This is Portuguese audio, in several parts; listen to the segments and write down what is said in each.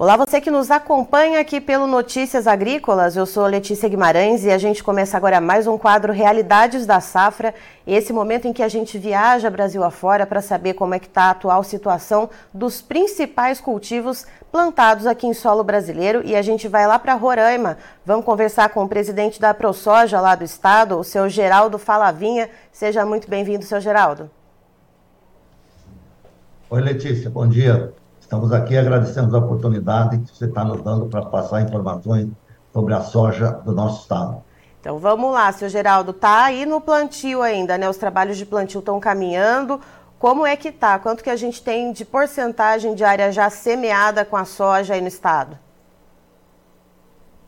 Olá, você que nos acompanha aqui pelo Notícias Agrícolas. Eu sou Letícia Guimarães e a gente começa agora mais um quadro Realidades da Safra. Esse momento em que a gente viaja Brasil afora para saber como é que está a atual situação dos principais cultivos plantados aqui em solo brasileiro. E a gente vai lá para Roraima. Vamos conversar com o presidente da ProSoja lá do estado, o seu Geraldo Falavinha. Seja muito bem-vindo, seu Geraldo. Oi, Letícia. Bom dia. Estamos aqui e agradecemos a oportunidade que você está nos dando para passar informações sobre a soja do nosso estado. Então vamos lá, seu Geraldo, tá aí no plantio ainda, né? Os trabalhos de plantio estão caminhando. Como é que tá? Quanto que a gente tem de porcentagem de área já semeada com a soja aí no estado?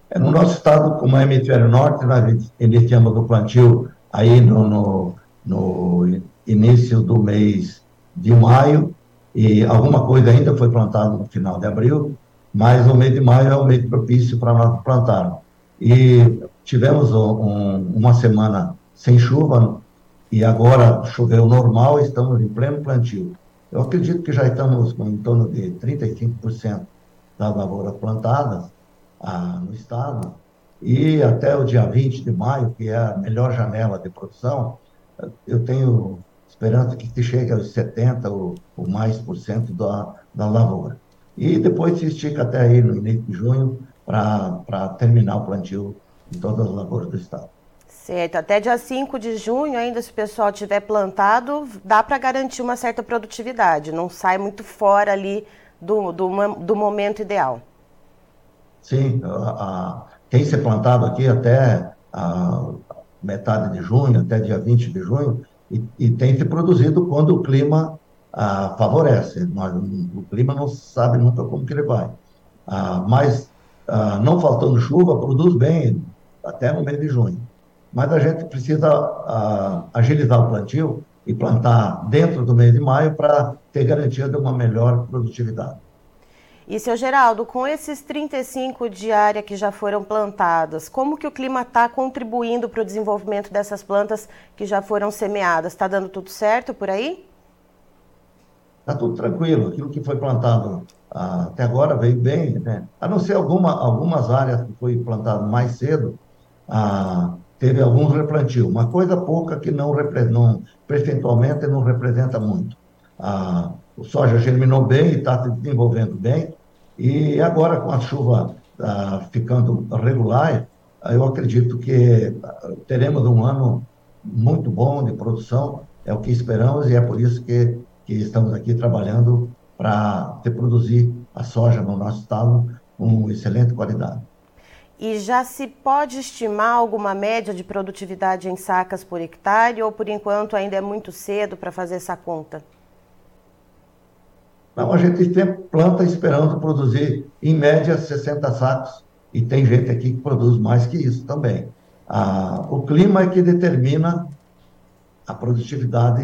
É, no nosso estado, como é hemisfério norte, nós iniciamos o plantio aí no, no, no início do mês de maio e alguma coisa ainda foi plantada no final de abril, mas o mês de maio é o mês propício para nós plantarmos. E tivemos um, uma semana sem chuva, e agora choveu normal, estamos em pleno plantio. Eu acredito que já estamos com em torno de 35% das lavouras plantadas ah, no estado, e até o dia 20 de maio, que é a melhor janela de produção, eu tenho esperança que se chegue aos 70% ou, ou mais por cento da, da lavoura. E depois se estica até aí no início de junho para terminar o plantio em todas as lavouras do estado. Certo, até dia 5 de junho, ainda se o pessoal tiver plantado, dá para garantir uma certa produtividade, não sai muito fora ali do, do, do momento ideal. Sim, a, a, tem ser plantado aqui até a metade de junho, até dia 20 de junho, e, e tem se produzido quando o clima ah, favorece. Nós, o clima não sabe nunca como que ele vai. Ah, mas, ah, não faltando chuva, produz bem até no mês de junho. Mas a gente precisa ah, agilizar o plantio e plantar dentro do mês de maio para ter garantia de uma melhor produtividade. E, seu Geraldo, com esses 35 de área que já foram plantadas, como que o clima está contribuindo para o desenvolvimento dessas plantas que já foram semeadas? Está dando tudo certo por aí? Está tudo tranquilo. Aquilo que foi plantado ah, até agora veio bem, né? A não ser alguma, algumas áreas que foi plantado mais cedo, ah, teve alguns replantios. Uma coisa pouca que não, não percentualmente não representa muito. Ah, o soja germinou bem e está se desenvolvendo bem, e agora, com a chuva ah, ficando regular, eu acredito que ah, teremos um ano muito bom de produção, é o que esperamos e é por isso que, que estamos aqui trabalhando para produzir a soja no nosso estado com excelente qualidade. E já se pode estimar alguma média de produtividade em sacas por hectare ou por enquanto ainda é muito cedo para fazer essa conta? Não, a gente planta esperando produzir, em média, 60 sacos, e tem gente aqui que produz mais que isso também. Ah, o clima é que determina a produtividade,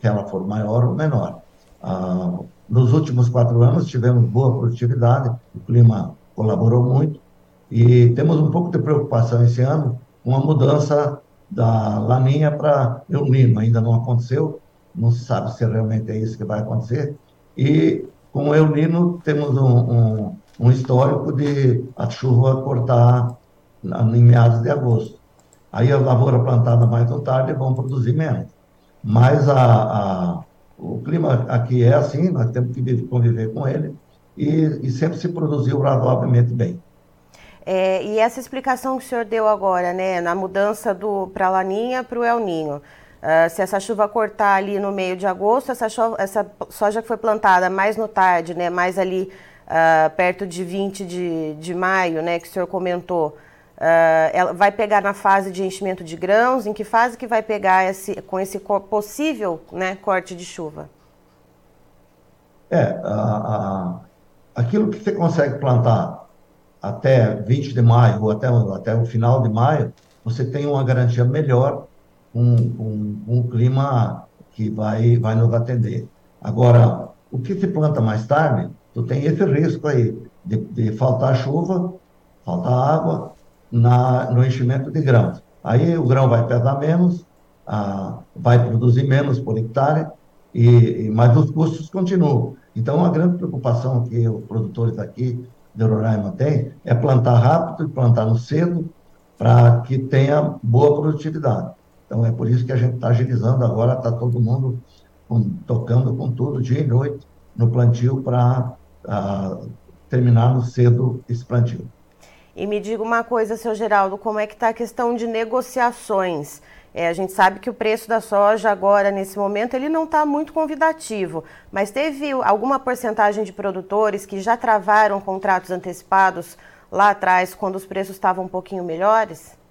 se ela for maior ou menor. Ah, nos últimos quatro anos tivemos boa produtividade, o clima colaborou muito, e temos um pouco de preocupação esse ano com a mudança da laninha para El Nino. Ainda não aconteceu, não se sabe se realmente é isso que vai acontecer, e com o El Nino temos um, um, um histórico de a chuva cortar em meados de agosto. Aí a lavoura plantada mais ou tarde vão produzir menos. Mas a, a, o clima aqui é assim, nós temos que conviver com ele e, e sempre se produziu razoavelmente bem. É, e essa explicação que o senhor deu agora, né, na mudança para a Laninha para o El Ninho, Uh, se essa chuva cortar ali no meio de agosto, essa, essa soja que foi plantada mais no tarde, né, mais ali uh, perto de 20 de, de maio, né, que o senhor comentou, uh, ela vai pegar na fase de enchimento de grãos? Em que fase que vai pegar esse, com esse possível né, corte de chuva? É, a, a, aquilo que você consegue plantar até 20 de maio ou até, até o final de maio, você tem uma garantia melhor um, um, um clima que vai, vai nos atender. Agora, o que se planta mais tarde, tu tem esse risco aí de, de faltar chuva, faltar água na, no enchimento de grãos. Aí o grão vai pesar menos, ah, vai produzir menos por hectare, e, mas os custos continuam. Então, a grande preocupação que os produtores aqui de Roraima tem é plantar rápido e plantar no cedo para que tenha boa produtividade. Então, é por isso que a gente está agilizando agora, está todo mundo com, tocando com tudo, dia e noite, no plantio para uh, terminar no cedo esse plantio. E me diga uma coisa, seu Geraldo, como é que está a questão de negociações? É, a gente sabe que o preço da soja agora, nesse momento, ele não está muito convidativo, mas teve alguma porcentagem de produtores que já travaram contratos antecipados lá atrás, quando os preços estavam um pouquinho melhores?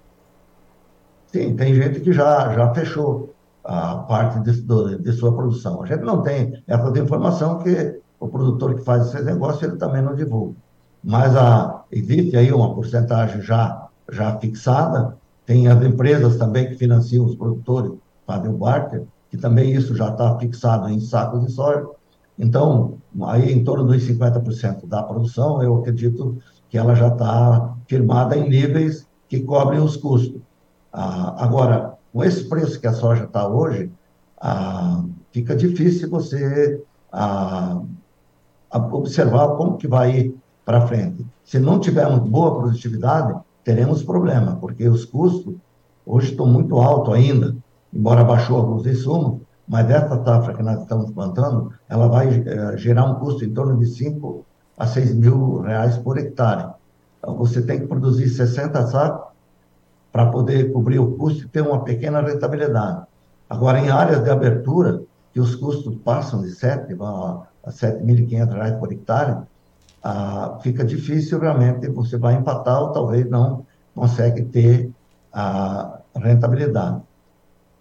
Sim, tem gente que já, já fechou a parte de, de sua produção. A gente não tem essa informação que o produtor que faz esse negócio, ele também não divulga. Mas a, existe aí uma porcentagem já, já fixada, tem as empresas também que financiam os produtores, fazem o barter, que também isso já está fixado em sacos de soja. Então, aí em torno dos 50% da produção, eu acredito que ela já está firmada em níveis que cobrem os custos. Ah, agora, com esse preço que a soja está hoje, ah, fica difícil você ah, observar como que vai ir para frente. Se não tivermos boa produtividade, teremos problema, porque os custos hoje estão muito altos ainda, embora baixou alguns insumos, mas essa safra que nós estamos plantando, ela vai é, gerar um custo em torno de 5 a 6 mil reais por hectare. Então, você tem que produzir 60 sacos para poder cobrir o custo e ter uma pequena rentabilidade. Agora, em áreas de abertura, que os custos passam de 7 a, a 7.500 reais por hectare, ah, fica difícil realmente, você vai empatar ou talvez não consegue ter a rentabilidade.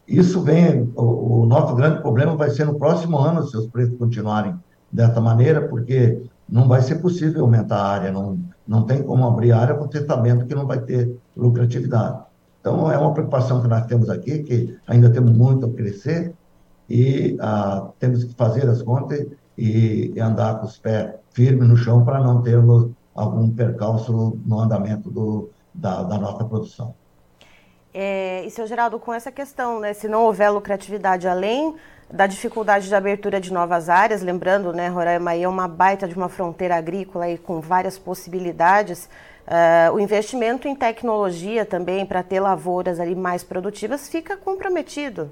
Isso vem, o, o, nosso grande problema vai ser no próximo ano, se os preços continuarem dessa maneira, porque não vai ser possível aumentar a área, não, não tem como abrir a área você sabendo que não vai ter lucratividade. Então, é uma preocupação que nós temos aqui, que ainda temos muito a crescer e ah, temos que fazer as contas e, e andar com os pés firme no chão para não termos algum percalço no andamento do, da, da nossa produção. É, e, seu Geraldo, com essa questão, né, se não houver lucratividade além da dificuldade de abertura de novas áreas, lembrando, né, Roraima é uma baita de uma fronteira agrícola e com várias possibilidades, uh, o investimento em tecnologia também para ter lavouras ali mais produtivas fica comprometido.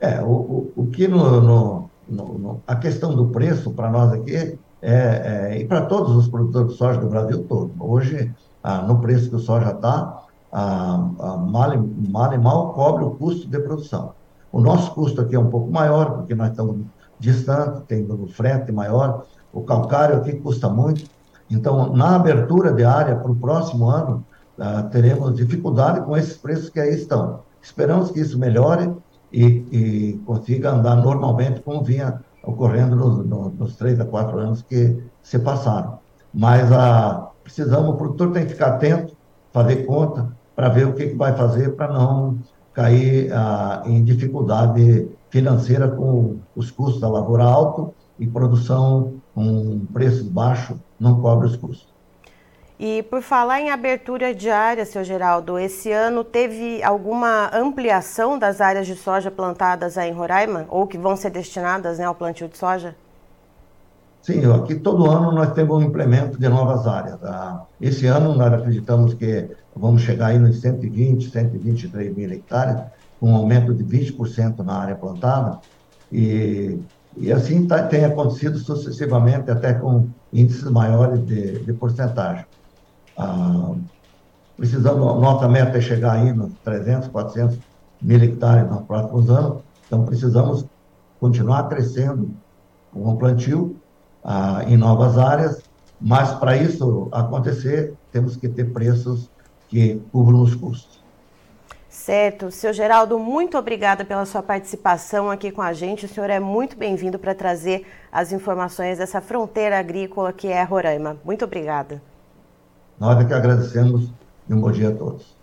É, o, o, que no, no, no, no, a questão do preço para nós aqui é, é e para todos os produtores de soja do Brasil todo. Hoje, ah, no preço que o soja está, ah, ah, mal, mal e mal cobre o custo de produção. O nosso custo aqui é um pouco maior, porque nós estamos distantes, tem o frete maior, o calcário aqui custa muito. Então, na abertura de área para o próximo ano, ah, teremos dificuldade com esses preços que aí estão. Esperamos que isso melhore e, e consiga andar normalmente como vinha ocorrendo nos, nos, nos, três a quatro anos que se passaram. Mas a, precisamos, o produtor tem que ficar atento, fazer conta, para ver o que, que vai fazer para não cair a, em dificuldade financeira com os custos da lavoura alto e produção com preços baixos não cobre os custos. E por falar em abertura de área, seu Geraldo, esse ano teve alguma ampliação das áreas de soja plantadas aí em Roraima, ou que vão ser destinadas né, ao plantio de soja? Sim, aqui todo ano nós temos um implemento de novas áreas. Tá? Esse ano nós acreditamos que vamos chegar aí nos 120, 123 mil hectares, com um aumento de 20% na área plantada, e, e assim tá, tem acontecido sucessivamente, até com índices maiores de, de porcentagem. Ah, precisamos, nossa meta é chegar aí nos 300, 400 mil hectares nos próximos anos, então precisamos continuar crescendo com o plantio ah, em novas áreas, mas para isso acontecer, temos que ter preços que cubram os custos. Certo. Seu Geraldo, muito obrigada pela sua participação aqui com a gente. O senhor é muito bem-vindo para trazer as informações dessa fronteira agrícola que é Roraima. Muito obrigada. Nós é que agradecemos e um bom dia a todos.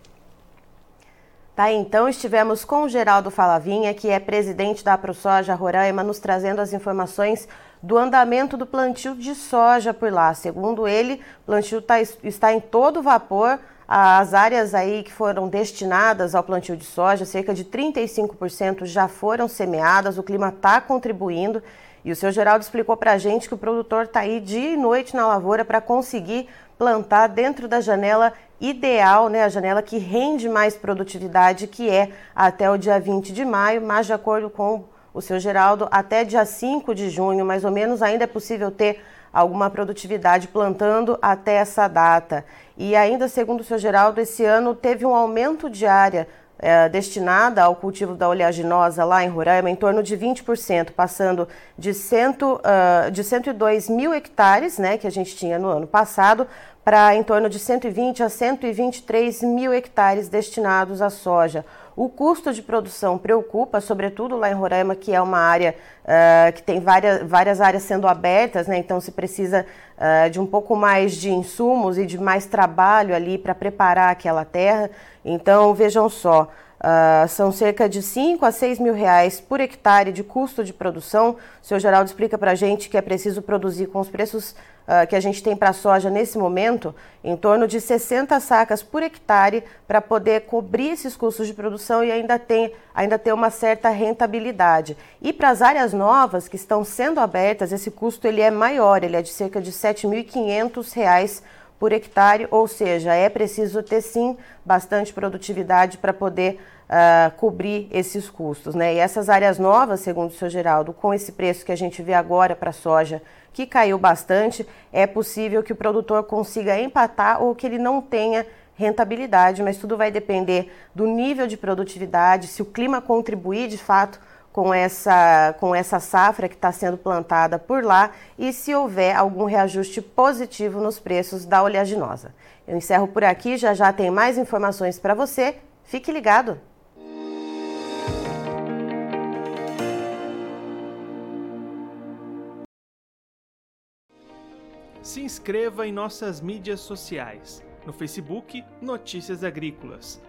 Tá, então estivemos com o Geraldo Falavinha, que é presidente da ProSoja Roraima, nos trazendo as informações do andamento do plantio de soja por lá. Segundo ele, o plantio tá, está em todo vapor As áreas aí que foram destinadas ao plantio de soja, cerca de 35% já foram semeadas, o clima está contribuindo. E o seu Geraldo explicou para a gente que o produtor está aí dia e noite na lavoura para conseguir plantar dentro da janela ideal, né, a janela que rende mais produtividade, que é até o dia 20 de maio, mas de acordo com o seu Geraldo, até dia 5 de junho, mais ou menos, ainda é possível ter alguma produtividade plantando até essa data. E ainda, segundo o seu Geraldo, esse ano teve um aumento de área é, destinada ao cultivo da oleaginosa lá em Roraima em torno de 20%, passando de, cento, uh, de 102 mil hectares, né, que a gente tinha no ano passado, para em torno de 120 a 123 mil hectares destinados à soja. O custo de produção preocupa, sobretudo lá em Roraima, que é uma área uh, que tem várias, várias áreas sendo abertas, né? então se precisa uh, de um pouco mais de insumos e de mais trabalho ali para preparar aquela terra. Então, vejam só, uh, são cerca de 5 a 6 mil reais por hectare de custo de produção. O senhor Geraldo explica para a gente que é preciso produzir com os preços uh, que a gente tem para a soja nesse momento, em torno de 60 sacas por hectare para poder cobrir esses custos de produção e ainda, tem, ainda ter uma certa rentabilidade. E para as áreas novas que estão sendo abertas, esse custo ele é maior, ele é de cerca de R$ 7.500 por hectare, ou seja, é preciso ter sim bastante produtividade para poder uh, cobrir esses custos. Né? E essas áreas novas, segundo o seu Geraldo, com esse preço que a gente vê agora para a soja, que caiu bastante, é possível que o produtor consiga empatar ou que ele não tenha rentabilidade, mas tudo vai depender do nível de produtividade, se o clima contribuir de fato com essa, com essa safra que está sendo plantada por lá e se houver algum reajuste positivo nos preços da oleaginosa. Eu encerro por aqui, já já tem mais informações para você. Fique ligado! Se inscreva em nossas mídias sociais. No Facebook, Notícias Agrícolas.